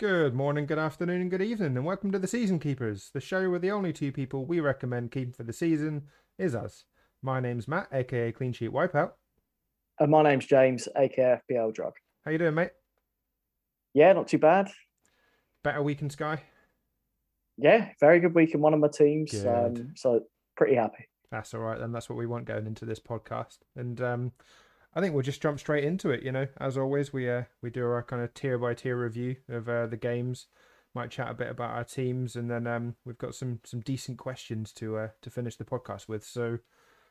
Good morning, good afternoon, and good evening, and welcome to the Season Keepers, the show where the only two people we recommend keeping for the season is us. My name's Matt, aka Clean Sheet Wipeout. And my name's James, aka FPL Drug. How you doing, mate? Yeah, not too bad. Better week in Sky? Yeah, very good week in one of my teams. Um, so pretty happy. That's all right then. That's what we want going into this podcast. And um, I think we'll just jump straight into it. You know, as always, we uh, we do our kind of tier by tier review of uh, the games. Might chat a bit about our teams, and then um, we've got some some decent questions to uh, to finish the podcast with. So,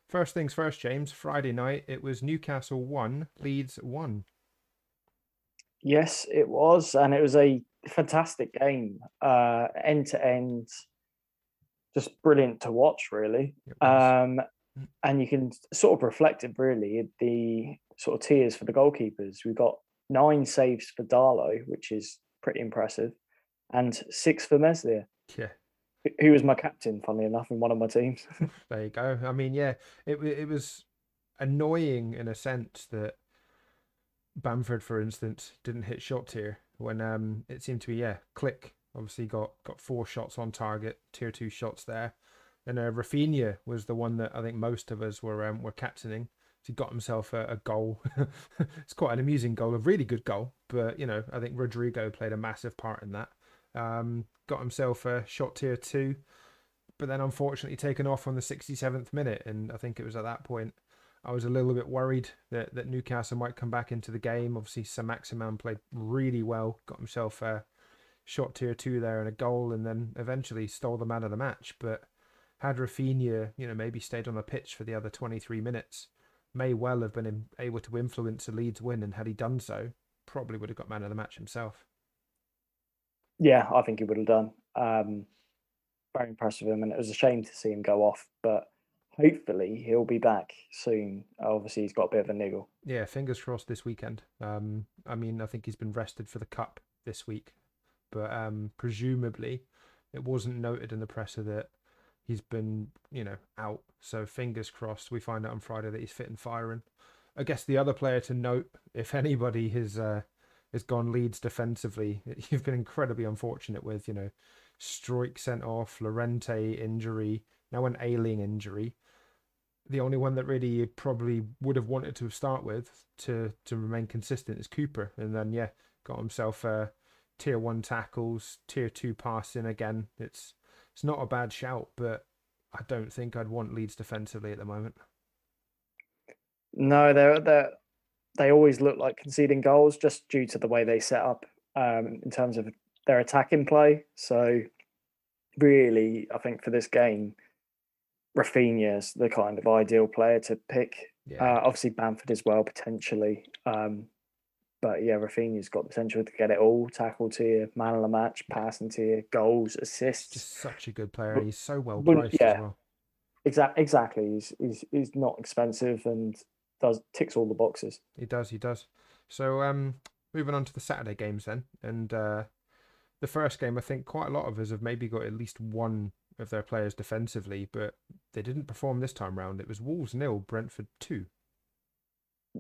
first things first, James. Friday night, it was Newcastle one, Leeds one. Yes, it was, and it was a fantastic game, uh, end to end, just brilliant to watch, really. Um, and you can sort of reflect it really the sort of tiers for the goalkeepers. We've got nine saves for Darlow, which is pretty impressive, and six for Meslier, yeah, who- was my captain, funnily enough, in one of my teams. there you go. I mean, yeah, it it was annoying in a sense that Bamford, for instance, didn't hit shot tier when um it seemed to be yeah click obviously got got four shots on target tier two shots there, and uh, Rafinha was the one that I think most of us were um were captaining. He got himself a, a goal. it's quite an amusing goal, a really good goal, but you know I think Rodrigo played a massive part in that. Um, got himself a shot tier two but then unfortunately taken off on the 67th minute. And I think it was at that point I was a little bit worried that, that Newcastle might come back into the game. Obviously, Saint-Maximin played really well, got himself a shot tier two there and a goal, and then eventually stole the man of the match. But had Rafinha, you know, maybe stayed on the pitch for the other 23 minutes, may well have been able to influence a Leeds win. And had he done so, probably would have got man of the match himself. Yeah, I think he would have done. Um, very impressed with him, and it was a shame to see him go off. But hopefully, he'll be back soon. Obviously, he's got a bit of a niggle. Yeah, fingers crossed this weekend. Um, I mean, I think he's been rested for the cup this week, but um, presumably it wasn't noted in the presser that he's been, you know, out. So fingers crossed. We find out on Friday that he's fit and firing. I guess the other player to note, if anybody has uh, has gone Leeds defensively, you've been incredibly unfortunate with, you know, Struijk sent off, Llorente injury, now an Ayling injury the only one that really probably would have wanted to start with to to remain consistent is Cooper, and then yeah, got himself uh, tier one tackles, tier two passing again. It's it's not a bad shout, but I don't think I'd want Leeds defensively at the moment. No, they're they they always look like conceding goals just due to the way they set up um, in terms of their attacking play. So really, I think for this game, Rafinha's the kind of ideal player to pick. Yeah, Uh, obviously, Bamford as well potentially. Um, but yeah, Rafinha's got the potential to get it all: tackle tier, man of the match, passing tier, goals, assists. just such a good player. He's so well priced as yeah. well. Exactly, exactly. He's, he's he's not expensive and does ticks all the boxes. He does, he does. So um moving on to the Saturday games then. And uh the first game I think quite a lot of us have maybe got at least one of their players defensively, but they didn't perform this time round. It was Wolves nil, Brentford two.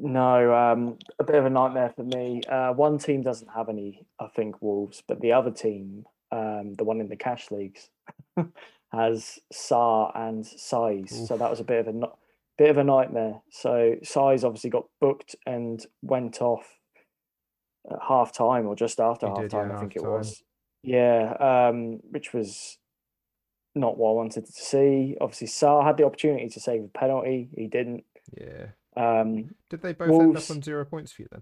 No, um, a bit of a nightmare for me. Uh, one team doesn't have any, I think, Wolves, but the other team, um, the one in the cash leagues, has Sa and Saiss. So that was a bit of a bit of a nightmare. So Saiss obviously got booked and went off at half time or just after He half time, I think it half-time. was. Yeah, um, which was not what I wanted to see. Obviously, Sa had the opportunity to save a penalty. He didn't. Yeah. Um, Did they both end up on zero points for you then?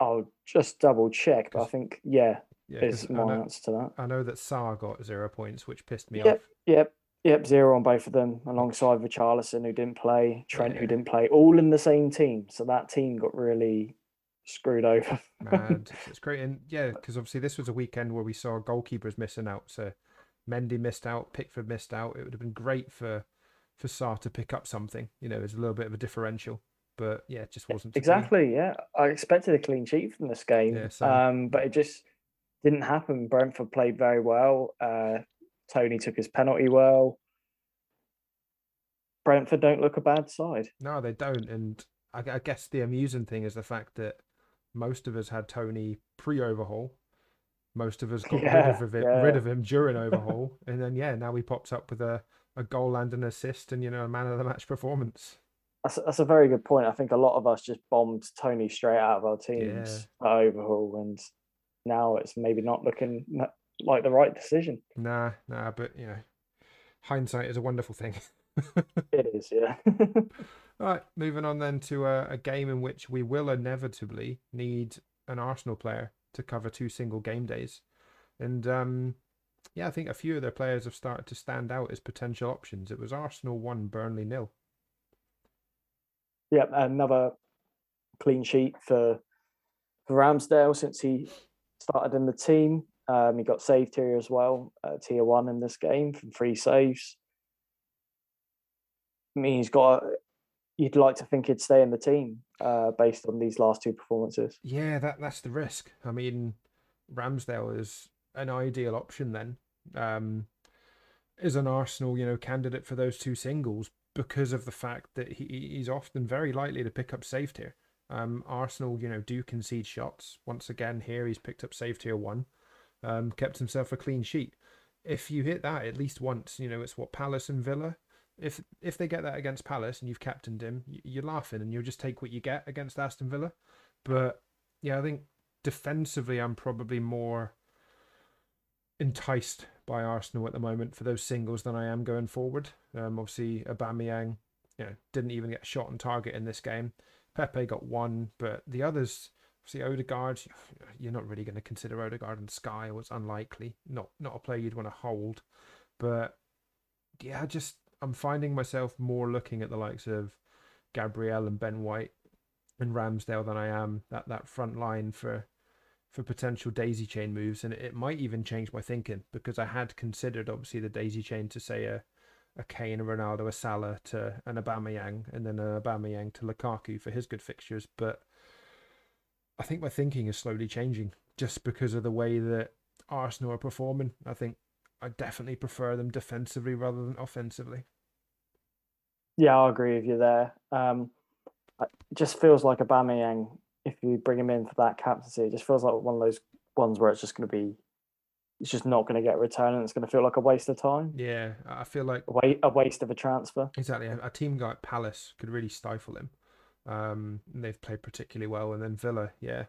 I'll just double check, but I think yeah, Yeah, is my know, answer to that. I know that Sa got zero points, which pissed me Yep, off. yep, yep, zero on both of them, alongside Richarlison who didn't play, Trent Yeah. who didn't play, all in the same team. So that team got really screwed over. Mad. It's- it's great. And yeah, because obviously this was a weekend where we saw goalkeepers missing out. So Mendy missed out, Pickford missed out. It would have been great for for Sa to pick up something. You know, there's a little bit of a differential. But yeah, it just wasn't be. exactly, yeah. I expected a clean sheet from this game, Yeah, um, but it just didn't happen. Brentford played very well. Uh, Toney took his penalty well. Brentford don't look a bad side. No, they don't. And I, I guess the amusing thing is the fact that most of us had Toney pre-overhaul. Most of us got rid Yeah, of it, yeah. rid of him during overhaul, and then yeah, now he pops up with a, a goal and an assist, and you know a man of the match performance. That's, that's a very good point. I think a lot of us just bombed Toney straight out of our teams at overhaul, and now it's maybe not looking like the right decision. Nah, nah, but you know, hindsight is a wonderful thing. It is, yeah. All right, moving on then to a, a game in which we will inevitably need an Arsenal player to cover two single game days. And um, yeah, I think a few of their players have started to stand out as potential options. It was Arsenal 1, Burnley nil. Yep, another clean sheet for for Ramsdale since he started in the team. Um, he got save tier as well, uh, tier one in this game from three saves. I mean, he's got. A, You'd like to think he'd stay in the team uh, based on these last two performances. Yeah, that that's the risk. I mean, Ramsdale is an ideal option then. Um, is an Arsenal, you know, candidate for those two singles because of the fact that he, he's often very likely to pick up save tier. Um, Arsenal, you know, do concede shots. Once again, here he's picked up save tier one, um, kept himself a clean sheet. If you hit that at least once, you know, it's what Palace and Villa. If if they get that against Palace and you've captained him, you're laughing and you'll just take what you get against Aston Villa. But yeah, I think defensively, I'm probably more enticed by Arsenal at the moment for those singles than I am going forward. Um, obviously, Aubameyang, you know, didn't even get shot on target in this game. Pepe got one, but the others, obviously Odegaard, you're not really going to consider Odegaard and Sky, it's unlikely. Not not a player you'd want to hold. But yeah, just I'm finding myself more looking at the likes of Gabriel and Ben White and Ramsdale than I am that that front line for for potential daisy chain moves, and it might even change my thinking because I had considered obviously the daisy chain to say a a Kane, a Ronaldo, a Salah to an Aubameyang, and then an Aubameyang to Lukaku for his good fixtures. But I think my thinking is slowly changing just because of the way that Arsenal are performing. I think I definitely prefer them defensively rather than offensively. Yeah, I agree with you there. Um, it just feels like Aubameyang. If you bring him in for that captaincy, it just feels like one of those ones where it's just going to be, it's just not going to get a return, and it's going to feel like a waste of time, Yeah, I feel like a, wa- a waste of a transfer. Exactly. A, a team like Palace could really stifle him. Um, and they've played particularly well. And then Villa, yeah,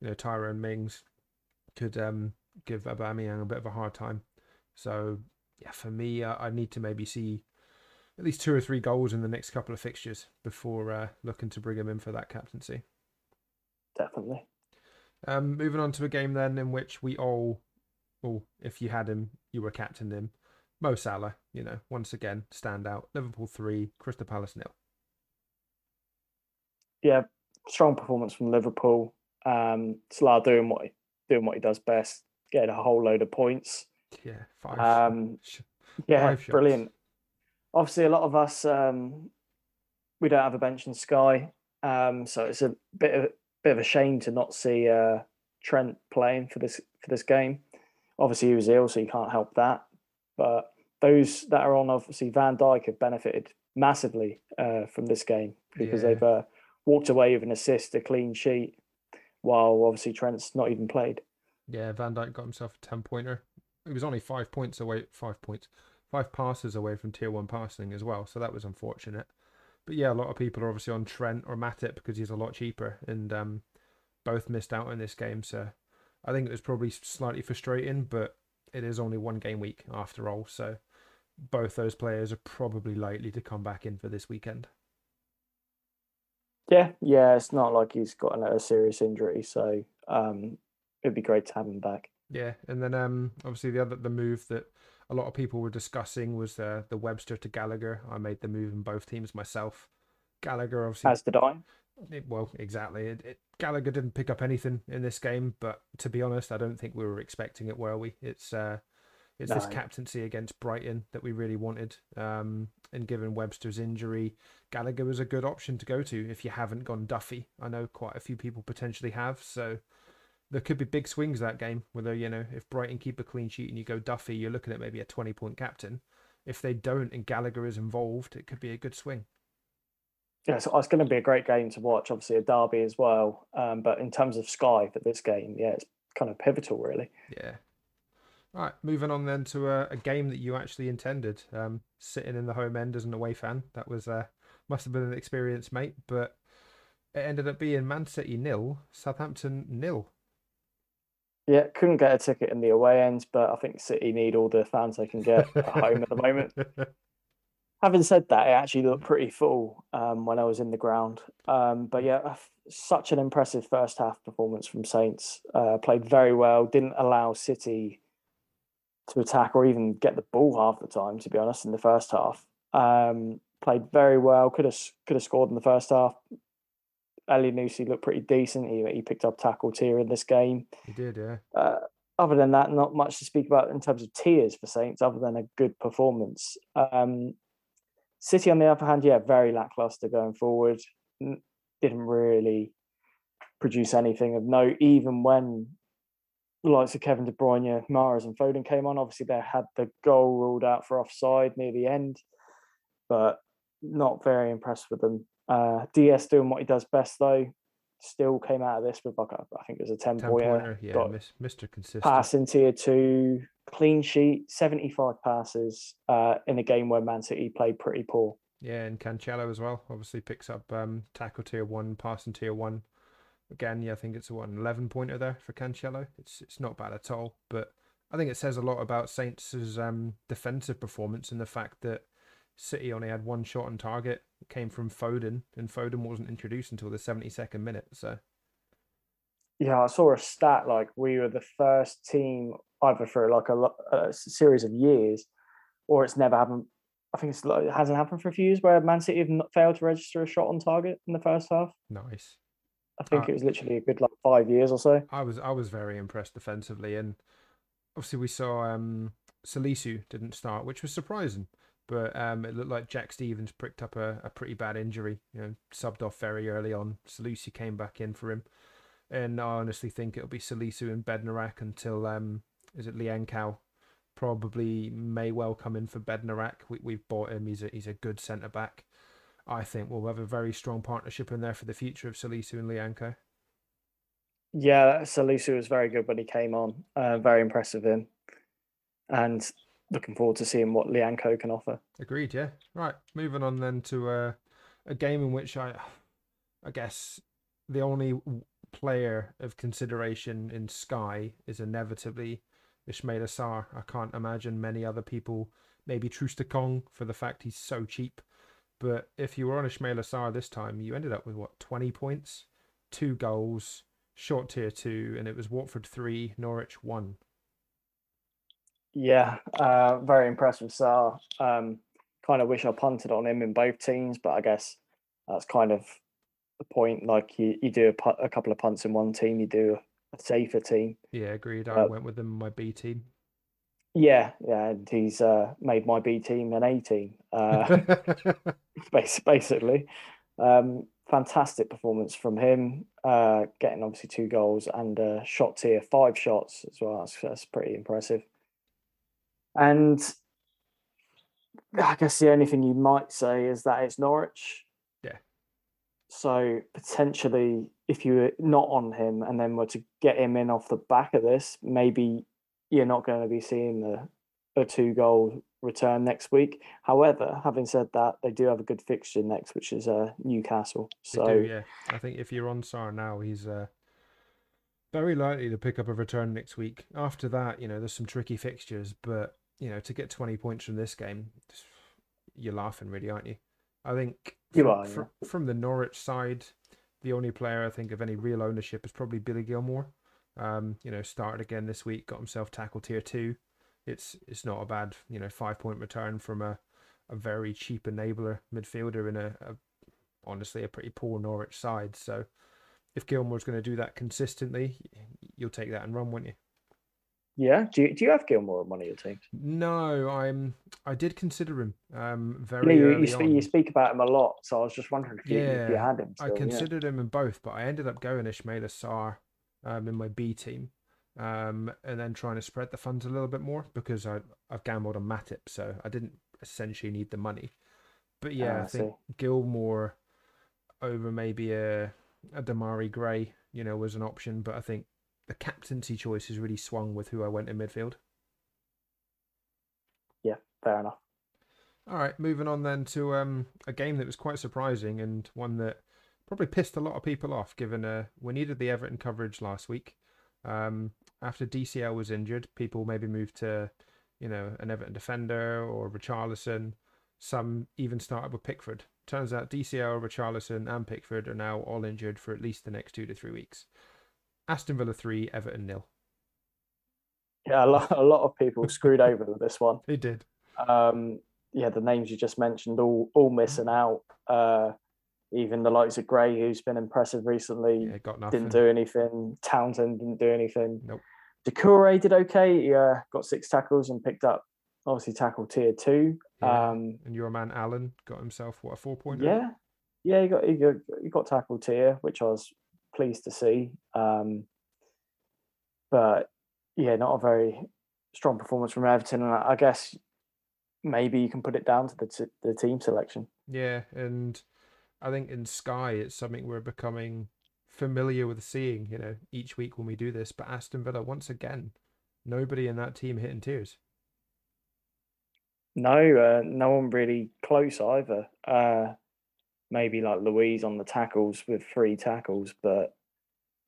you know, Tyrone Mings could um give Aubameyang a bit of a hard time. So yeah, for me, uh, I need to maybe see at least two or three goals in the next couple of fixtures before uh, looking to bring him in for that captaincy. Definitely. Um, moving on to a game then in which we all, well, if you had him, you were captain him. Mo Salah, you know, once again, stand out. Liverpool three, Crystal Palace nil. Yeah, strong performance from Liverpool. Um, Salah doing what he, doing what he does best, getting a whole load of points. Yeah, five. Um, Yeah, Five brilliant. Obviously, a lot of us um, we don't have a bench in Sky, um, so it's a bit of bit of a shame to not see uh, Trent playing for this for this game. Obviously, he was ill, so you can't help that. But those that are on, obviously, Van Dijk have benefited massively uh, from this game because Yeah. they've uh, walked away with an assist, a clean sheet, while obviously Trent's not even played. Yeah, Van Dijk got himself a ten pointer. He was only five points away, five points, five passes away from tier one passing as well. So that was unfortunate. But yeah, a lot of people are obviously on Trent or Matip because he's a lot cheaper, and um, both missed out in this game. So I think it was probably slightly frustrating, but it is only one game week after all. So both those players are probably likely to come back in for this weekend. Yeah, yeah, it's not like he's got a serious injury, so um, it'd be great to have him back. Yeah, and then um, obviously the other the move that a lot of people were discussing was uh, the Webster to Gallagher. I made the move in both teams myself. Gallagher obviously, As did I. it- well, exactly. It, it, Gallagher didn't pick up anything in this game, but to be honest, I don't think we were expecting it, were we? It's uh, it's this captaincy against Brighton that we really wanted. Um, and given Webster's injury, Gallagher was a good option to go to if you haven't gone Duffy. I know quite a few people potentially have, so there could be big swings that game. Whether you know if Brighton keep a clean sheet and you go Duffy, you're looking at maybe a twenty point captain. If they don't and Gallagher is involved, it could be a good swing. yeah, so it's going to be a great game to watch. Obviously, a derby as well. Um, but in terms of Sky for this game, yeah, it's kind of pivotal, really. Yeah. All right, moving on then to a, a game that you actually intended. Um, sitting in the home end as an away fan, that was uh, must have been an experience, mate. But it ended up being Man City nil, Southampton nil. Yeah, couldn't get a ticket in the away end, but I think City need all the fans they can get at home at the moment. Having said that, it actually looked pretty full um, when I was in the ground. Um, but yeah, such an impressive first half performance from Saints. Uh, played very well, didn't allow City to attack or even get the ball half the time, to be honest, in the first half. Um, played very well, could have could have scored in the first half. Elyounoussi looked pretty decent. He he picked up tackles here in this game. He did, yeah. Uh, other than that, not much to speak about in terms of tiers for Saints, other than a good performance. Um, City, on the other hand, yeah, very lackluster going forward. Didn't really produce anything of note, even when the likes of Kevin De Bruyne, Mahrez, and Foden came on. Obviously, they had the goal ruled out for offside near the end, but not very impressed with them. Uh, Dias doing what he does best though. Still came out of this with like a, I think it was a ten, 10 pointer. pointer. Yeah, got Mr. Consistent. Pass in tier two, clean sheet, seventy five passes uh, in a game where Man City played pretty poor. Yeah, and Cancelo as well. Obviously picks up um, tackle tier one, pass in tier one. Again, yeah, I think it's a one eleven pointer there for Cancelo. It's it's not bad at all, but I think it says a lot about Saints' um, defensive performance and the fact that City only had one shot on target. It came from Foden, and Foden wasn't introduced until the 72nd minute. So, yeah, I saw a stat like we were the first team either for like a, a series of years, or it's never happened. I think it hasn't happened for a few years where Man City have failed to register a shot on target in the first half. Nice. I think uh, it was literally a good like five years or so. I was I was very impressed defensively, and obviously we saw um Salisu didn't start, which was surprising but um, it looked like Jack Stephens picked up a, a pretty bad injury. You know, subbed off very early on. Salisu came back in for him, and I honestly think it'll be Salisu and Bednarek until um, is it Lyanco? Probably may well come in for Bednarek. We we've bought him. He's a he's a good centre back. I think we'll have a very strong partnership in there for the future of Salisu and Lyanco. Yeah, Salisu was very good when he came on. Uh, very impressive him. And looking forward to seeing what Lyanco can offer. Agreed. Yeah. Right. Moving on then to uh, a game in which I, I guess, the only player of consideration in Sky is inevitably Ismaila Sarr. I can't imagine many other people. Maybe Troost-Ekong for the fact he's so cheap. But if you were on Ismaila Sarr this time, you ended up with what twenty points, two goals, short tier two, and it was Watford three, Norwich one. Yeah, uh, very impressed with Sarr. Um, kind of wish I punted on him in both teams, but I guess that's kind of the point. Like you, you do a, a couple of punts in one team, you do a safer team. Yeah, agreed. I uh, went with him in my B team. Yeah, yeah, and he's uh, made my B team an A team, uh, basically. Um, fantastic performance from him, uh, getting obviously two goals and a shot tier, five shots as well. That's, that's pretty impressive. And I guess the only thing you might say is that it's Norwich. Yeah. So potentially, if you were not on him and then were to get him in off the back of this, maybe you're not going to be seeing the a two goal return next week. However, having said that, they do have a good fixture next, which is uh, Newcastle. So do, yeah, I think if you're on Sarr now, he's uh, very likely to pick up a return next week. After that, you know, there's some tricky fixtures, but you know, to get 20 points from this game, you're laughing, really, aren't you? I think from, you are, from, from the Norwich side, the only player I think of any real ownership is probably Billy Gilmour. Um, you know, started again this week, got himself tackle tier two. It's it's not a bad, you know, five point return from a, a very cheap enabler midfielder in a, a honestly a pretty poor Norwich side. So if Gilmour's going to do that consistently, you'll take that and run, won't you? Yeah. Do you, do you have Gilmour on one of your teams? No, I'm. I did consider him. Um, very you, you, speak, you, speak, about him a lot, so I was just wondering if you, yeah, if you had him. Still, I considered yeah. him in both, but I ended up going Ismaila Sarr um, in my B team, um, and then trying to spread the funds a little bit more because I I've gambled on Matip, so I didn't essentially need the money. But yeah, oh, I, I think Gilmour over maybe a a Demarai Gray, you know, was an option, but I think the captaincy choice has really swung with who I went in midfield. Yeah, fair enough. All right, moving on then to um, a game that was quite surprising and one that probably pissed a lot of people off, given uh, we needed the Everton coverage last week. Um, after DCL was injured, people maybe moved to, you know, an Everton defender or Richarlison. Some even started with Pickford. Turns out DCL, Richarlison, and Pickford are now all injured for at least the next two to three weeks. Aston Villa 3, Everton nil. Yeah, a lot, a lot of people screwed over with this one. They did. Um, yeah, the names you just mentioned all all missing out. Uh, even the likes of Gray, who's been impressive recently, Yeah, got nothing. didn't do anything. Townsend didn't do anything. Nope. Doucouré did okay. He uh, got six tackles and picked up obviously tackle tier two. Yeah. Um, And your man Allen got himself, what, a four pointer? yeah, yeah, he got he got he got tackle tier, which I was pleased to see. Um, but yeah, not a very strong performance from Everton, and I I guess maybe you can put it down to the t- the team selection. Yeah, and I think in Sky it's something we're becoming familiar with seeing, you know, each week when we do this. But Aston Villa, once again, nobody in that team hitting tiers. No, uh, no one really close either. Uh, maybe like Luiz on the tackles with three tackles, but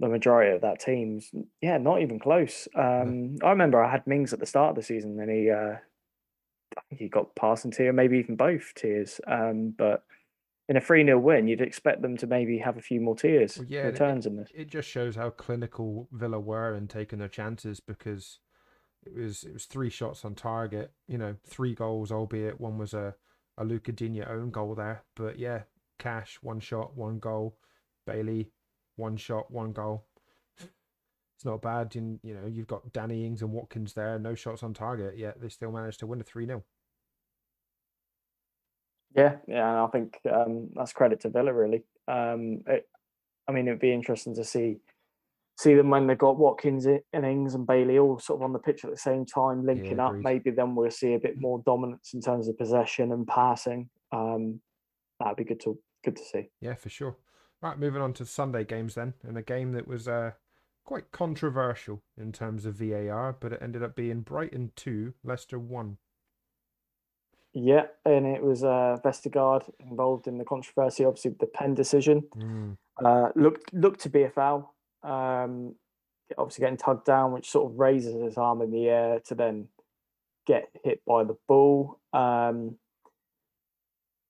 the majority of that team's yeah, not even close. Um, I remember I had Mings at the start of the season, and he, uh, I think he got passing tier, maybe even both tiers. Um, but in a three 0 win, you'd expect them to maybe have a few more tiers Well, yeah, and it- returns in this. It just shows how clinical Villa were in taking their chances because it was it was three shots on target, you know, three goals, albeit one was a a Luca Digne own goal there. But yeah, Cash one shot, one goal, Bailey one shot, one goal. It's not bad. You, you know, you've got Danny Ings and Watkins there, no shots on target, yet they still managed to win a 3 0. Yeah, yeah, and I think um, that's credit to Villa really. Um, it, I mean, it'd be interesting to see see them when they've got Watkins and Ings and Bailey all sort of on the pitch at the same time, linking up. Maybe then we'll see a bit more dominance in terms of possession and passing. Um, that'd be good to good to see. Yeah, for sure. Right, moving on to Sunday games then, and a game that was uh, quite controversial in terms of VAR, but it ended up being Brighton 2, Leicester 1. Yeah, and it was uh, Vestergaard involved in the controversy, obviously the pen decision. Mm. Uh, looked looked to be a foul. Um, obviously getting tugged down, which sort of raises his arm in the air to then get hit by the ball. Um,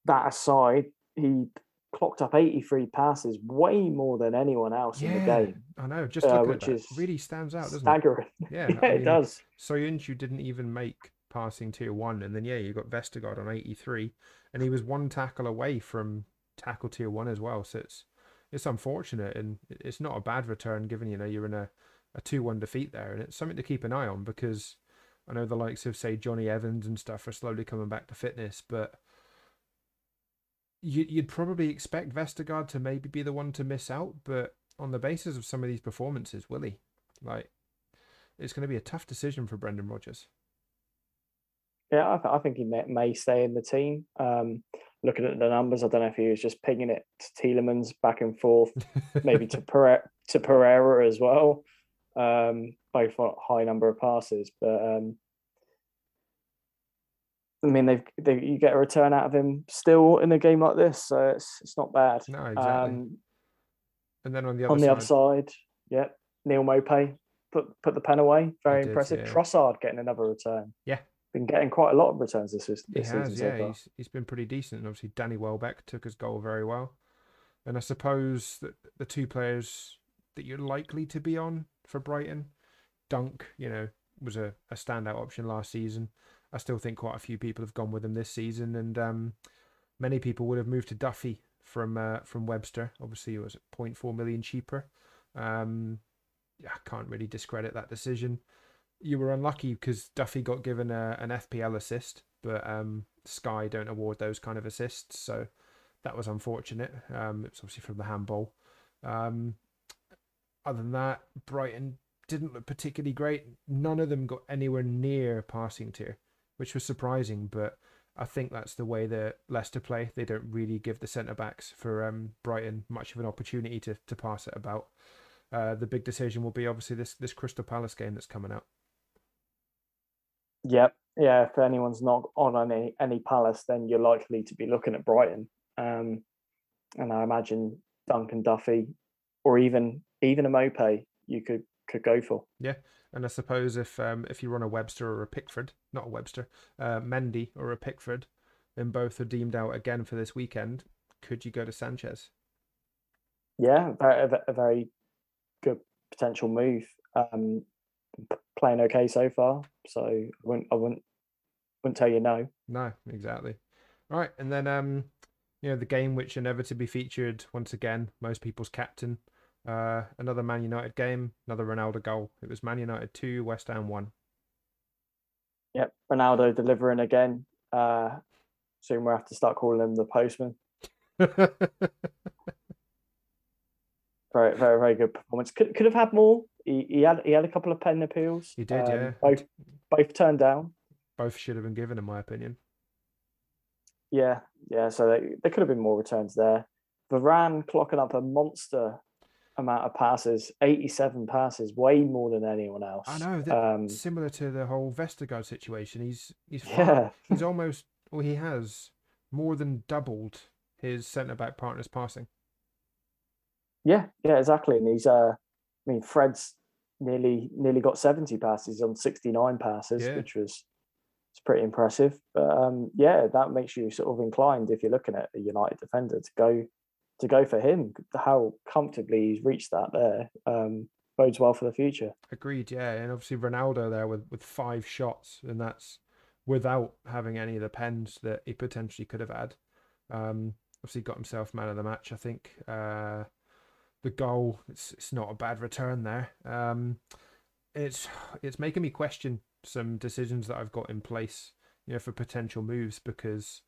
that aside, he clocked up 83 passes, way more than anyone else in the Yeah, game. I know, just Uh, which is really stands out, doesn't Staggering. it? Yeah, Yeah, I it mean, does. Soyuncu didn't even make passing tier 1, and then, yeah, you got Vestergaard on 83, and he was one tackle away from tackle tier 1 as well, so it's it's unfortunate, and it's not a bad return given, you know, you're in a, a 2-1 defeat there, and it's something to keep an eye on because I know the likes of, say, Johnny Evans and stuff are slowly coming back to fitness, but you, you'd probably expect Vestergaard to maybe be the one to miss out, but on the basis of some of these performances, will he? Like, it's going to be a tough decision for Brendan Rodgers. Yeah, I, th- I think he may, may stay in the team. Um, looking at the numbers, I don't know if he was just pinging it to Tielemans back and forth, maybe to Pere- to Pereira as well. Um, both a high number of passes, but um, I mean, they've they, you get a return out of him still in a game like this, so it's it's not bad. no, exactly. Um, and then on the other on the side, other side, yeah, Neal Maupay put put the pen away. Very did, impressive. yeah. Trossard getting another return. Yeah. been getting quite a lot of returns this, this he season has, so yeah, far. he's he's been pretty decent. And obviously, Danny Welbeck took his goal very well. And I suppose that the two players that you're likely to be on for Brighton, Dunk, you know, was a, a standout option last season. I still think quite a few people have gone with him this season, and um, many people would have moved to Duffy from uh, from Webster. Obviously, it was 0.4 million cheaper. Um, yeah, I can't really discredit that decision. You were unlucky because Duffy got given a, an FPL assist, but um, Sky don't award those kind of assists, so that was unfortunate. Um, it was obviously from the handball. Um, other than that, Brighton didn't look particularly great. None of them got anywhere near passing tier, which was surprising. But I think that's the way that Leicester play. They don't really give the centre backs for um, Brighton much of an opportunity to, to pass it about. Uh, the big decision will be obviously this this Crystal Palace game that's coming up. Yep, yeah. If anyone's not on any any Palace, then you're likely to be looking at Brighton. Um, and I imagine Dunk and Duffy, or even even a Maupay, you could could go for. Yeah, and I suppose if um, if you run a Webster or a Pickford, not a Webster, uh, Mendy or a Pickford, and both are deemed out again for this weekend, could you go to Sanchez? Yeah, a, a very good potential move. Um, playing okay so far, so I wouldn't I wouldn't wouldn't tell you no. No, exactly. All right, and then um, you know the game which inevitably featured once again most people's captain uh, another Man United game, another Ronaldo goal. It was Man United 2, West Ham 1. Yep, Ronaldo delivering again. Uh, soon we'll have to start calling him the postman. very, very, very good performance. Could could have had more. He, he had he had a couple of pen appeals. He did, um, yeah. Both both turned down. Both should have been given, in my opinion. Yeah, yeah. So they, there could have been more returns there. Varane clocking up a monster amount of passes, 87 passes, way more than anyone else. I know. Um, similar to the whole Vestergaard situation. He's he's yeah. he's almost well, he has more than doubled his centre back partner's passing. Yeah, yeah, exactly. And he's uh I mean Fred's nearly nearly got 70 passes on 69 passes, yeah. which was it's pretty impressive. But um yeah, that makes you sort of inclined if you're looking at a United defender to go to go for him. How comfortably he's reached that there um, bodes well for the future. Agreed, yeah, and obviously Ronaldo there with with five shots, and that's without having any of the pens that he potentially could have had. Um, obviously got himself man of the match. I think uh, the goal it's it's not a bad return there. Um, it's it's making me question some decisions that I've got in place, you know, for potential moves because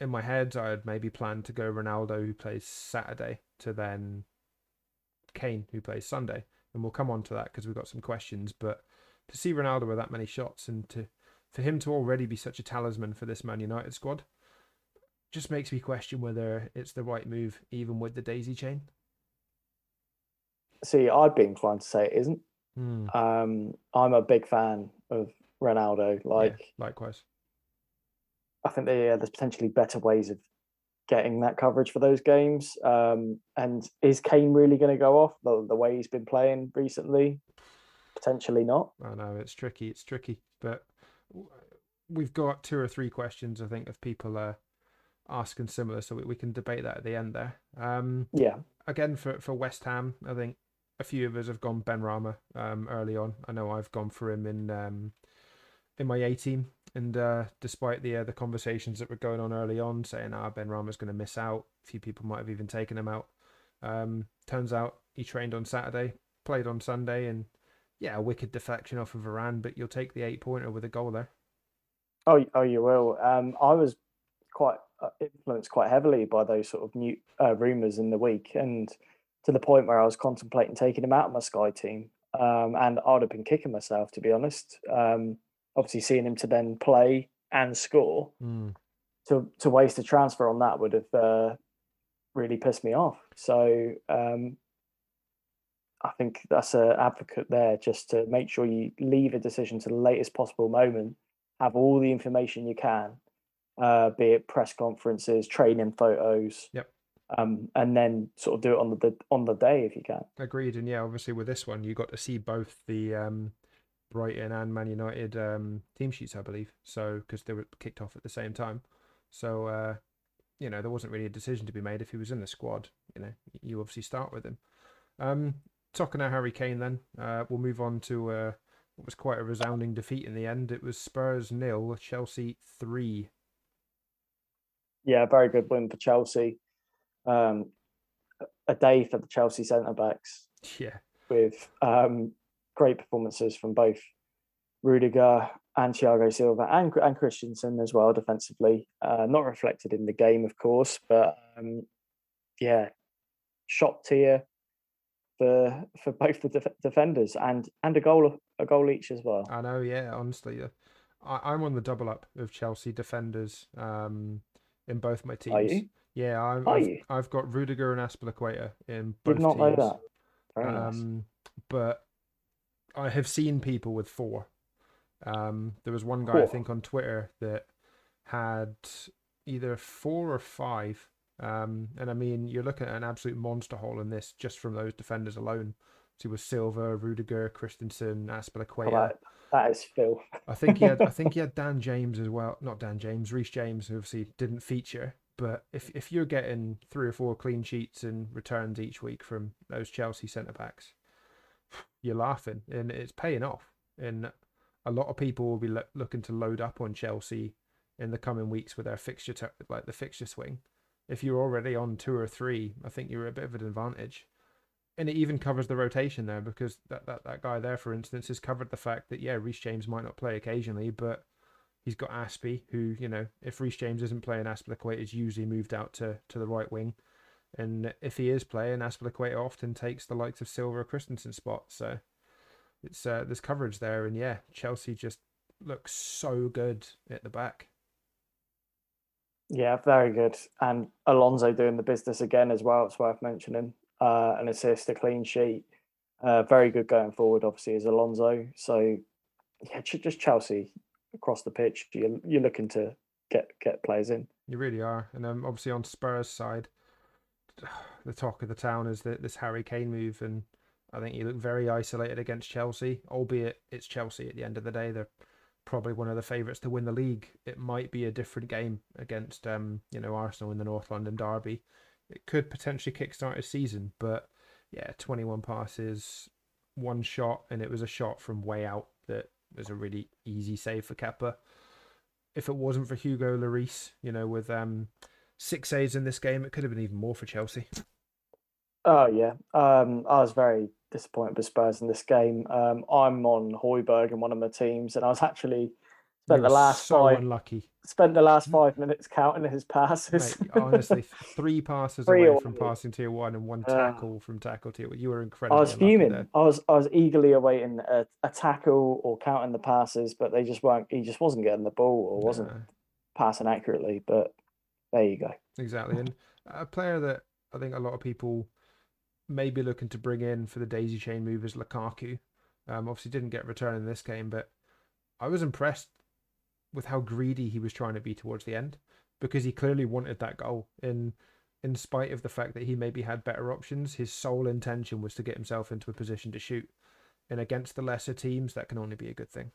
in my head, I had maybe planned to go Ronaldo, who plays Saturday, to then Kane, who plays Sunday. And we'll come on to that because we've got some questions. But to see Ronaldo with that many shots and to for him to already be such a talisman for this Man United squad just makes me question whether it's the right move, even with the daisy chain. See, I'd be inclined to say it isn't. Hmm. Um, I'm a big fan of Ronaldo. Like, yeah, likewise. I think there, there's potentially better ways of getting that coverage for those games. Um, and is Kane really going to go off the, the way he's been playing recently? Potentially not. I know it's tricky. It's tricky, but we've got two or three questions. I think of people uh, asking similar, so we, we can debate that at the end there. Um, yeah. Again, for for West Ham, I think a few of us have gone Benrahma um, early on. I know I've gone for him in um, in my A team and uh, despite the uh, the conversations that were going on early on, saying ah Benrahma's going to miss out, a few people might have even taken him out. Um, turns out he trained on Saturday, played on Sunday, and yeah, a wicked deflection off of Varane, but you'll take the eight pointer with a goal there. Oh, oh, you will. Um, I was quite uh, influenced quite heavily by those sort of new uh, rumors in the week, and to the point where I was contemplating taking him out of my Sky team. Um, and I'd have been kicking myself to be honest. Um, obviously seeing him to then play and score mm. to to waste a transfer on that would have uh, really pissed me off. So um, I think that's an advocate there just to make sure you leave a decision to the latest possible moment, have all the information you can, uh, be it press conferences, training photos. Yep. Um, and then sort of do it on the on the day if you can. Agreed, and yeah, obviously with this one, you got to see both the um, Brighton and Man United um, team sheets, I believe. So because they were kicked off at the same time, so uh, you know there wasn't really a decision to be made if he was in the squad. You know, you obviously start with him. Um, talking about Harry Kane, then uh, we'll move on to uh, what was quite a resounding defeat in the end. It was Spurs nil, Chelsea three. Yeah, very good win for Chelsea. Um, a day for the Chelsea centre backs. Yeah, with um, great performances from both Rudiger and Thiago Silva and, and Christensen as well defensively. Uh, not reflected in the game, of course, but um, yeah, shot tier for for both the def- defenders and and a goal a goal each as well. I know, yeah. Honestly, uh, I, I'm on the double up of Chelsea defenders um, in both my teams. Are you? Yeah, I'm, Are I've. I've got Rudiger and Azpilicueta in both Did not know that. Very nice. Um, but I have seen people with four. Um, there was one guy I think on Twitter that had either four or five. Um, and I mean, you're looking at an absolute monster hole in this just from those defenders alone. So it was Silva, Rudiger, Christensen, Azpilicueta. that, that is Phil. I think he had. I think he had Dan James as well. Not Dan James, Reece James, who obviously didn't feature. But if if you're getting three or four clean sheets and returns each week from those Chelsea centre backs, you're laughing, and it's paying off. And a lot of people will be lo- looking to load up on Chelsea in the coming weeks with their fixture, t- like the fixture swing. If you're already on two or three, I think you're a bit of an advantage. And it even covers the rotation there because that, that, that guy there, for instance, has covered the fact that, yeah, Reece James might not play occasionally, but he's got Aspie, who, you know, if Reece James isn't playing, Azpilicueta is usually moved out to, to the right wing. And if he is playing, Azpilicueta often takes the likes of Silva or Christensen spot. So it's uh, there's coverage there. And yeah, Chelsea just looks so good at the back. Yeah, very good. And Alonso doing the business again as well. It's worth mentioning. Uh, an assist, a clean sheet. Uh, very good going forward, obviously, is Alonso. So, yeah, just Chelsea across the pitch. You're, you're looking to get get players in. You really are. And um, obviously on Spurs' side, the talk of the town is that this Harry Kane move, and I think he looked very isolated against Chelsea. Albeit it's Chelsea at the end of the day, they're probably one of the favourites to win the league. It might be a different game against um, you know, Arsenal in the North London derby. It could potentially kickstart his season, but yeah, 21 passes, one shot, and it was a shot from way out that was a really easy save for Kepa. If it wasn't for Hugo Lloris, you know, with um six saves in this game, it could have been even more for Chelsea. Oh yeah, um, I was very disappointed with Spurs in this game. Um, I'm on Højbjerg in one of my teams, and I was actually spent the last so five unlucky. spent the last five minutes counting his passes. Mate, honestly, three passes Three away from passing tier one and one Uh, tackle from tackle tier one. You were incredible. I was fuming. there. I was I was eagerly awaiting a, a tackle or counting the passes, but they just weren't. He just wasn't getting the ball or wasn't Nah, passing accurately. But there you go. exactly. And a player that I think a lot of people may be looking to bring in for the daisy chain move is Lukaku. Um, obviously didn't get a return in this game, but I was impressed with how greedy he was trying to be towards the end because he clearly wanted that goal. In in spite of the fact that he maybe had better options, his sole intention was to get himself into a position to shoot. And against the lesser teams, that can only be a good thing.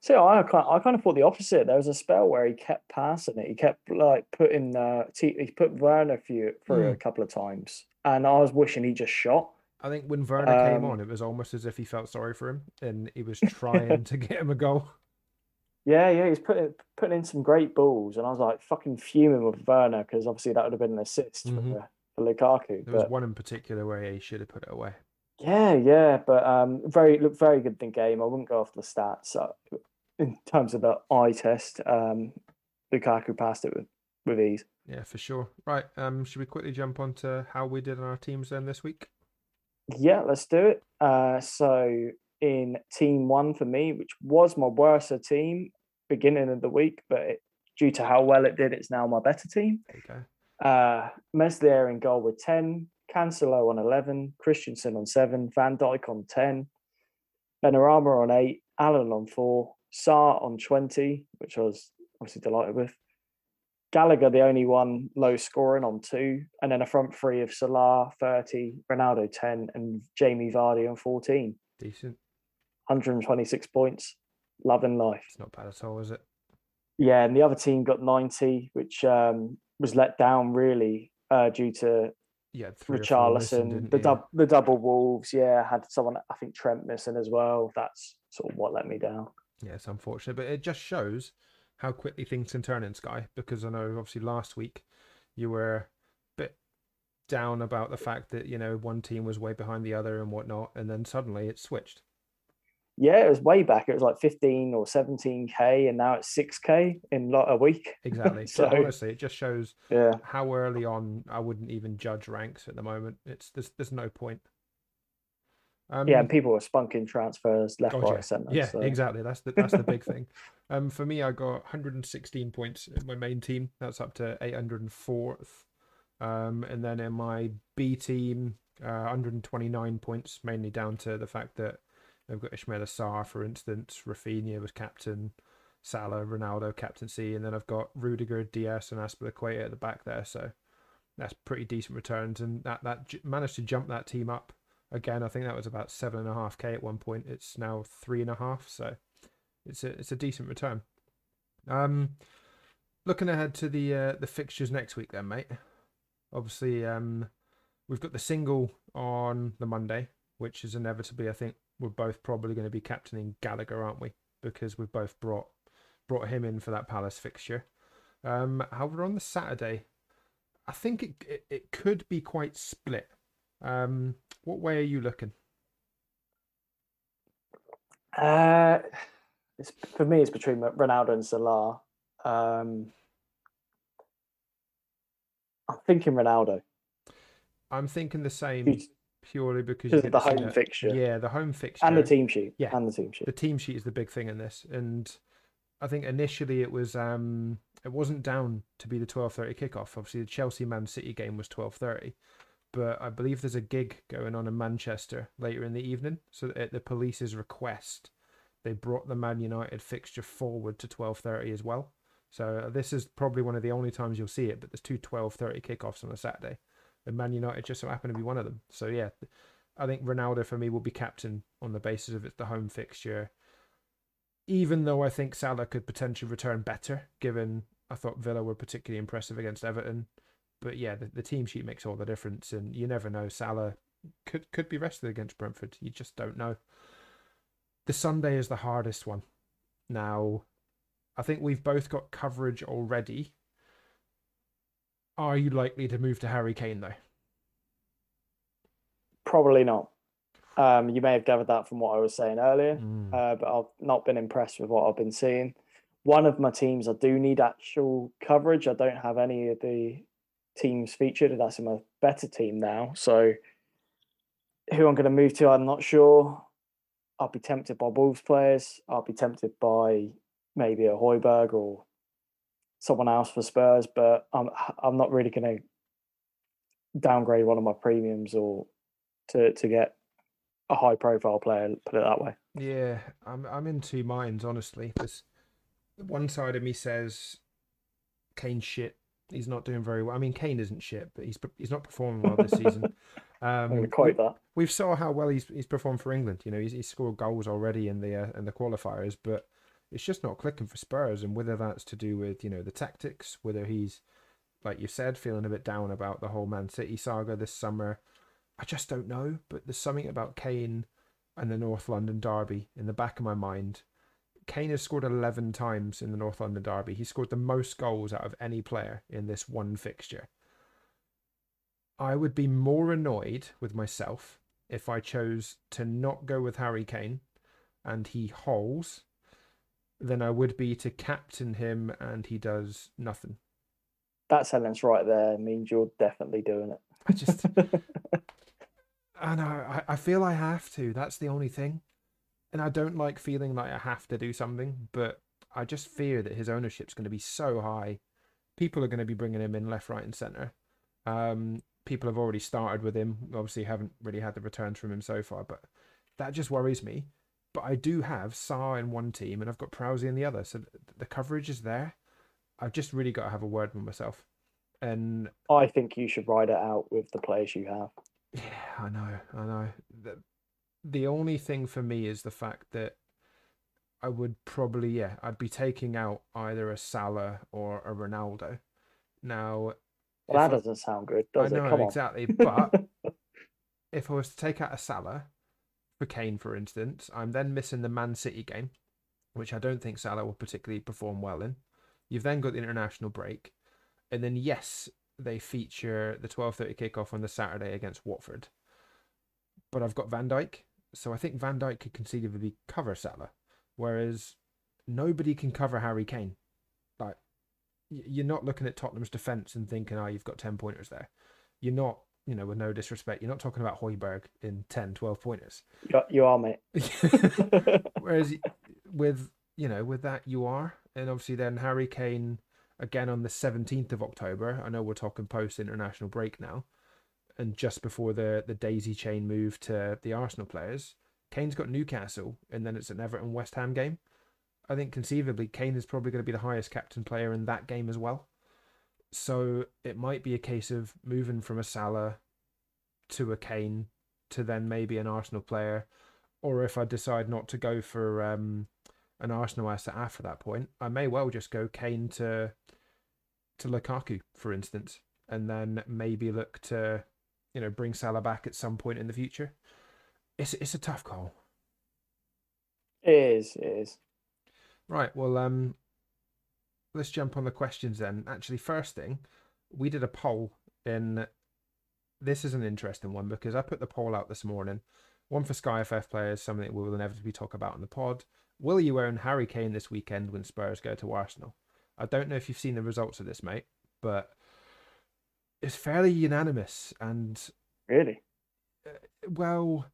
So I kind I kind of thought the opposite. There was a spell where he kept passing it. He kept like putting uh, he put Werner through through a couple of times, and I was wishing he just shot. I think when Werner came Um, on, it was almost as if he felt sorry for him and he was trying to get him a goal. Yeah, yeah, he's putting putting in some great balls, and I was like fucking fuming with Werner because obviously that would have been an assist Mhm. for, for Lukaku. There was But one in particular where he should have put it away. Yeah, yeah, but um, very looked very good in the game. I wouldn't go off the stats uh, in terms of the eye test. Um, Lukaku passed it with with ease. Yeah, for sure. Right. Um, should we quickly jump on to how we did on our teams then this week? Yeah, let's do it. Uh, so in team one for me, which was my worst team beginning of the week, but it, due to how well it did, it's now my better team. Go. Uh, Meslier in goal with 10, Cancelo on 11, Christensen on 7, Van Dijk on 10, Benrahma on 8, Allen on 4, Sarr on 20, which I was obviously delighted with. Gallagher, the only one low scoring on 2, and then a front three of Salah 30, Ronaldo 10, and Jamie Vardy on 14. Decent. 126 points. Loving life. It's not bad at all, is it? Yeah, and the other team got 90, which um, was let down really uh, due to Yeah, three or missing, Richarlison, the dub, the double Wolves. Yeah, had someone I think Trent missing as well. That's sort of what let me down. Yeah, it's unfortunate, but it just shows how quickly things can turn in Sky. Because I know, obviously, last week you were a bit down about the fact that you know one team was way behind the other and whatnot, and then suddenly it switched. Yeah, it was way back. It was like 15 or 17k, and now it's 6k in like a week. Exactly. So- honestly, it just shows Yeah, how early on I wouldn't even judge ranks at the moment. It's there's there's no point. Um, yeah, and people were spunking transfers left, God, right, yeah. centre. Yeah, so. exactly. That's the that's the big thing. Um, for me, I got 116 points in my main team. That's up to 804th. Um, and then in my B team, uh, 129 points, mainly down to the fact that I've got Ismaila Sarr, for instance. Raphinha was captain, Salah, Ronaldo captaincy, and then I've got Rudiger, Dias, and Azpilicueta at the back there. So that's pretty decent returns, and that that managed to jump that team up again. I think that was about seven and a half k at one point. It's now three and a half, so it's a it's a decent return. Um, looking ahead to the uh, the fixtures next week, then, mate. Obviously, um, we've got the single on the Monday, which is inevitably, I think, we're both probably going to be captaining Gallagher, aren't we? Because we've both brought brought him in for that Palace fixture. Um, however, on the Saturday, I think it, it, it could be quite split. Um, what way are you looking? Uh, it's for me. It's between Ronaldo and Salah. Um, I'm thinking Ronaldo I'm thinking the same purely because of the get to see home fixture. Yeah, the home fixture. And the team sheet. Yeah. and the team sheet. the team sheet is the big thing in this. And i think initially it was um it wasn't down to be the 12.30 kickoff. Obviously the chelsea man city game was 12.30 but i believe there's a gig going on in manchester later in the evening. So at the police's request they brought the man united fixture forward to 12.30 as well. So this is probably one of the only times you'll see it but there's two 12.30 kickoffs on a saturday and man united just so happen to be one of them so yeah I think Ronaldo for me will be captain on the basis of it's the home fixture. Even though I think Salah could potentially return better, given I thought Villa were particularly impressive against Everton. But yeah, the, the team sheet makes all the difference, and you never know. Salah could could be rested against Brentford. You just don't know. The Sunday is the hardest one. Now, I think we've both got coverage already. Are you likely to move to Harry Kane though? Probably not. Um, you may have gathered that from what I was saying earlier, Mm. uh, but I've not been impressed with what I've been seeing. One of my teams, I do need actual coverage. I don't have any of the teams featured. and That's in my better team now. So, who I'm going to move to, I'm not sure. I'll be tempted by Wolves players. I'll be tempted by maybe a Højbjerg or someone else for Spurs, but I'm I'm not really going to downgrade one of my premiums or to to get a high profile player. Put it that way. Yeah, I'm I'm in two minds honestly. This one side of me says Kane's shit. He's not doing very well. I mean, Kane isn't shit, but he's he's not performing well this season. Um, that. we've saw how well he's he's performed for England. You know, he's he's scored goals already in the uh, in the qualifiers, but it's just not clicking for Spurs. And whether that's to do with you know the tactics, whether he's like you said, feeling a bit down about the whole Man City saga this summer, I just don't know. But there's something about Kane and the North London derby in the back of my mind. Kane has scored 11 times in the North London derby. He scored the most goals out of any player in this one fixture. I would be more annoyed with myself if I chose to not go with Harry Kane and he holes than I would be to captain him and he does nothing. That sentence right there means you're definitely doing it. I just, I know, I, I feel I have to. That's the only thing. And I don't like feeling like I have to do something, but I just fear that his ownership's going to be so high. People are going to be bringing him in left, right, and centre. Um, people have already started with him. Obviously, haven't really had the returns from him so far, but that just worries me. But I do have Sarr in one team, and I've got Prowsey in the other, so the coverage is there. I've just really got to have a word with myself, and I think you should ride it out with the players you have. yeah, I know, I know. The, the only thing for me is the fact that I would probably, yeah, I'd be taking out either a Salah or a Ronaldo. Now, Well, that I- doesn't sound good, does I it? know Come on. exactly, but if I was to take out a Salah for Kane, for instance, I'm then missing the Man City game, which I don't think Salah will particularly perform well in. You've then got the international break, and then yes, they feature the 12:30 kickoff on the Saturday against Watford. But I've got Van Dijk, so I think Van Dijk could conceivably cover Salah, whereas nobody can cover Harry Kane. Like you're not looking at Tottenham's defense and thinking, "Oh, you've got ten pointers there." You're not you know, with no disrespect, you're not talking about Højbjerg in 10, 12 pointers. You are, you are mate. Whereas with you know with that you are, and obviously then Harry Kane again on the seventeenth of October. I know we're talking post international break now, and just before the the daisy chain move to the Arsenal players, Kane's got Newcastle, and then it's an Everton West Ham game. I think conceivably Kane is probably going to be the highest captain player in that game as well. So it might be a case of moving from a Salah to a Kane to then maybe an Arsenal player or if I decide not to go for um, an Arsenal asset after that point, I may well just go Kane to to Lukaku, for instance, and then maybe look to you know bring Salah back at some point in the future. It's it's a tough call. It is. It is. Right. Well, um, let's jump on the questions then. Actually, first thing, we did a poll in. This is an interesting one because I put the poll out this morning. One for Sky FF players, something we will inevitably talk about on the pod. Will you own Harry Kane this weekend when Spurs go to Arsenal? I don't know if you've seen the results of this, mate, but it's fairly unanimous. And Really. Uh, well,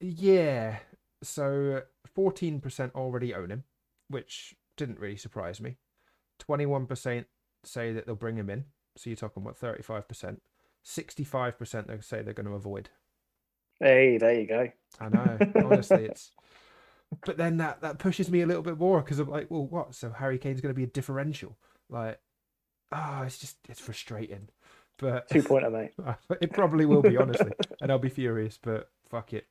yeah. So 14% already own him, which didn't really surprise me. 21% say that they'll bring him in. So you're talking what 35%. 65% they say they're going to avoid. Hey, there you go. I know. Honestly, it's. But then that that pushes me a little bit more because I'm like, well, what? So Harry Kane's going to be a differential? Like, ah, it's just it's frustrating. But Two pointer, mate. it probably will be honestly, and I'll be furious. But fuck it.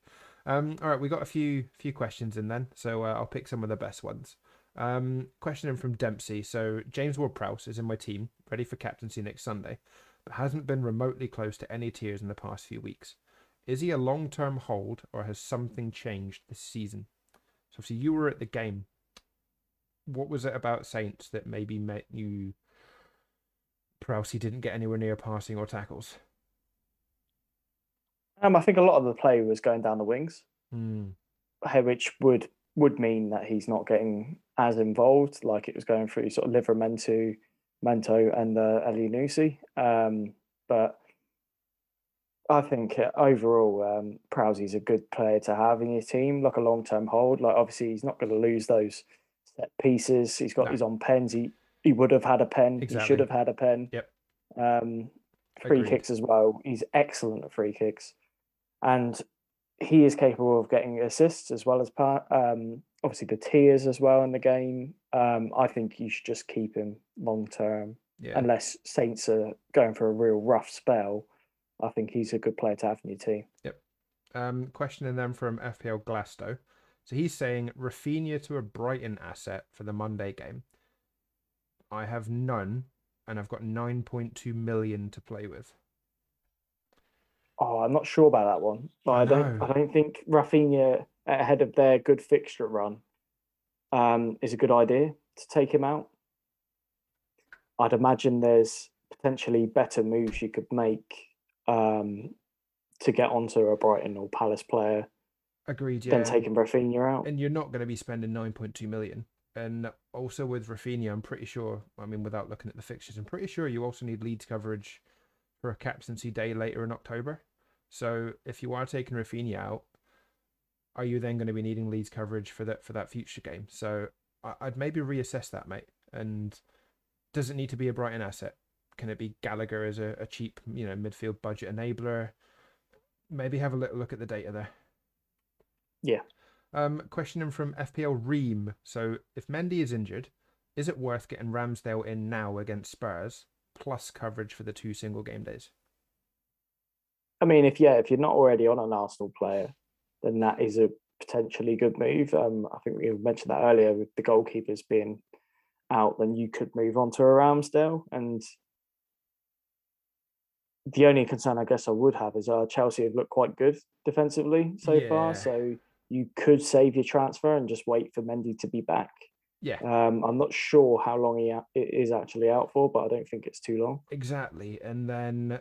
Um, all right, we got a few few questions in then, so uh, I'll pick some of the best ones. Um, question in from Dempsey. So James Ward-Prowse is in my team, ready for captaincy next Sunday, but hasn't been remotely close to any tiers in the past few weeks. Is he a long term hold, or has something changed this season? So obviously you were at the game. What was it about Saints that maybe made you Prowsey didn't get anywhere near passing or tackles? Um, I think a lot of the play was going down the wings, hey, which would would mean that he's not getting as involved like it was going through sort of Livramento, Mento, and uh, Elyounoussi. Um, but I think uh, overall, um, Prowsey's a good player to have in your team, like a long term hold. Like obviously, he's not going to lose those set pieces. He's got No. his on pens. He he would have had a pen. He should have had a pen. Yep. Um, free Agreed. kicks as well. He's excellent at free kicks, and he is capable of getting assists as well as part. Um, obviously, the tiers as well in the game. Um, I think you should just keep him long term, Yeah. unless Saints are going for a real rough spell. I think he's a good player to have in your team. Yep. Um, questioning them from FPL Glasto. So he's saying Raphinha to a Brighton asset for the Monday game. I have none, and I've got 9.2 million to play with. Oh, I'm not sure about that one, but I don't. know. I don't think Raphinha ahead of their good fixture run um, is a good idea to take him out. I'd imagine there's potentially better moves you could make um, to get onto a Brighton or Palace player Agreed, yeah. than taking Raphinha out. and you're not going to be spending 9.2 million. And also with Raphinha, I'm pretty sure, I mean, without looking at the fixtures, I'm pretty sure you also need Leeds coverage for a captaincy day later in October. So if you are taking Raphinha out, are you then going to be needing Leeds coverage for that for that future game? So I'd maybe reassess that, mate. And does it need to be a Brighton asset? Can it be Gallagher as a, a cheap, you know, midfield budget enabler? Maybe have a little look at the data there. Yeah. Um, questioning from FPL Ream. So, if Mendy is injured, is it worth getting Ramsdale in now against Spurs plus coverage for the two single game days? I mean, if yeah, if you're not already on an Arsenal player, then that is a potentially good move. Um, I think we mentioned that earlier with the goalkeepers being out, then you could move on to a Ramsdale. And the only concern I guess I would have is uh, Chelsea have looked quite good defensively so Yeah. far. So you could save your transfer and just wait for Mendy to be back. Yeah, Um, I'm not sure how long he a- is actually out for, but I don't think it's too long. exactly. And then,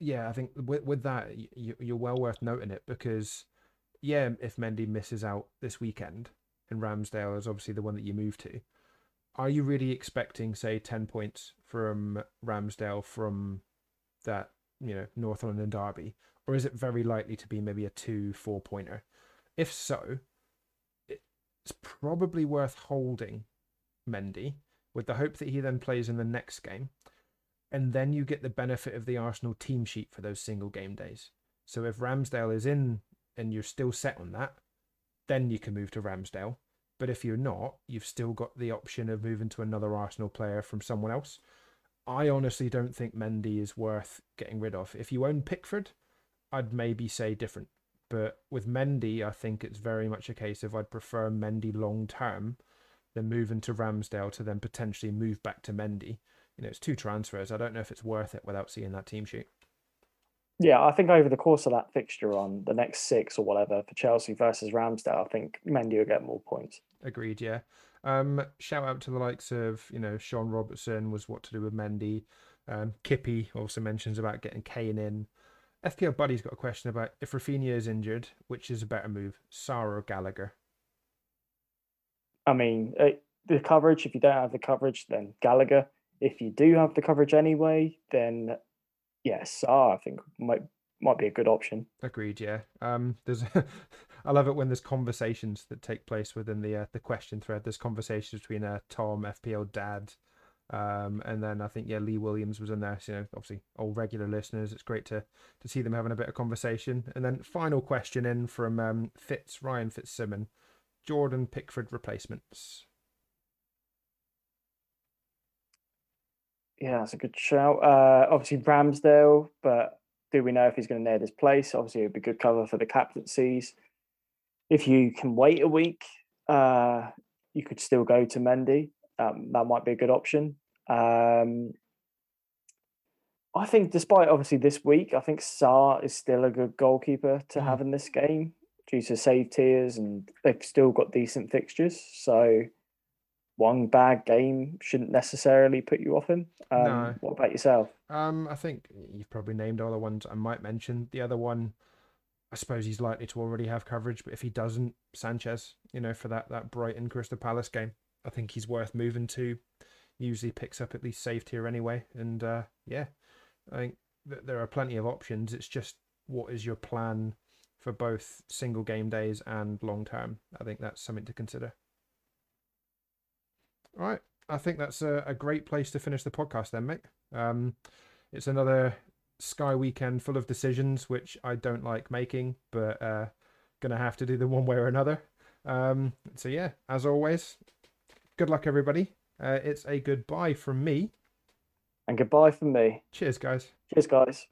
yeah, I think with, with that, y- y- you're well worth noting it because, yeah, if Mendy misses out this weekend and Ramsdale is obviously the one that you move to, are you really expecting, say, 10 points from Ramsdale from that you know North London derby, or is it very likely to be maybe a two four pointer? If so, it's probably worth holding Mendy with the hope that he then plays in the next game, and then you get the benefit of the Arsenal team sheet for those single game days. So if Ramsdale is in and you're still set on that, then you can move to Ramsdale. But if you're not, you've still got the option of moving to another Arsenal player from someone else. I honestly don't think Mendy is worth getting rid of. If you own Pickford, I'd maybe say different. But with Mendy, I think it's very much a case of I'd prefer Mendy long term than moving to Ramsdale to then potentially move back to Mendy. You know, it's two transfers. I don't know if it's worth it without seeing that team sheet. Yeah, I think over the course of that fixture on the next six or whatever for Chelsea versus Ramsdale, I think Mendy will get more points. Agreed, yeah. Um, shout out to the likes of, you know, Sean Robertson was what to do with Mendy. Um, Kippy also mentions about getting Kane in. FPL Buddy's got a question about if Raphinha is injured, which is a better move, Sarr or Gallagher? I mean, uh, the coverage, if you don't have the coverage, then Gallagher. If you do have the coverage anyway, then yes, Sarr, I think might might be a good option. Agreed. Yeah. Um. There's, I love it when there's conversations that take place within the uh, the question thread. There's conversations between uh, Tom, FPL Dad, um, and then I think yeah, Lee Williams was in there. So, you know, obviously all regular listeners. It's great to to see them having a bit of conversation. And then final question in from um, Fitz Ryan Fitzsimon, Jordan Pickford replacements. Yeah, that's a good shout. Uh, obviously Ramsdale, but do we know if he's going to nail this place? Obviously, it'd be good cover for the captaincies. If you can wait a week, uh, you could still go to Mendy. Um, that might be a good option. Um, I think, despite obviously this week, I think Sa is still a good goalkeeper to mm. have in this game due to save tiers, and they've still got decent fixtures. So one bad game shouldn't necessarily put you off him. Um, no. What about yourself? Um, I think you've probably named all the ones I might mention. The other one, I suppose he's likely to already have coverage, but if he doesn't, Sanchez, you know, for that that Brighton Crystal Palace game, I think he's worth moving to. Usually picks up at least save tier anyway, and uh, yeah, I think th- there are plenty of options. It's just what is your plan for both single game days and long term? I think that's something to consider. All right. I think that's a, a great place to finish the podcast then, mate. Um, it's another Sky weekend full of decisions, which I don't like making, but uh, gonna have to do them one way or another. Um, so yeah, as always, good luck, everybody. Uh, it's a goodbye from me. And goodbye from me. Cheers, guys. Cheers, guys.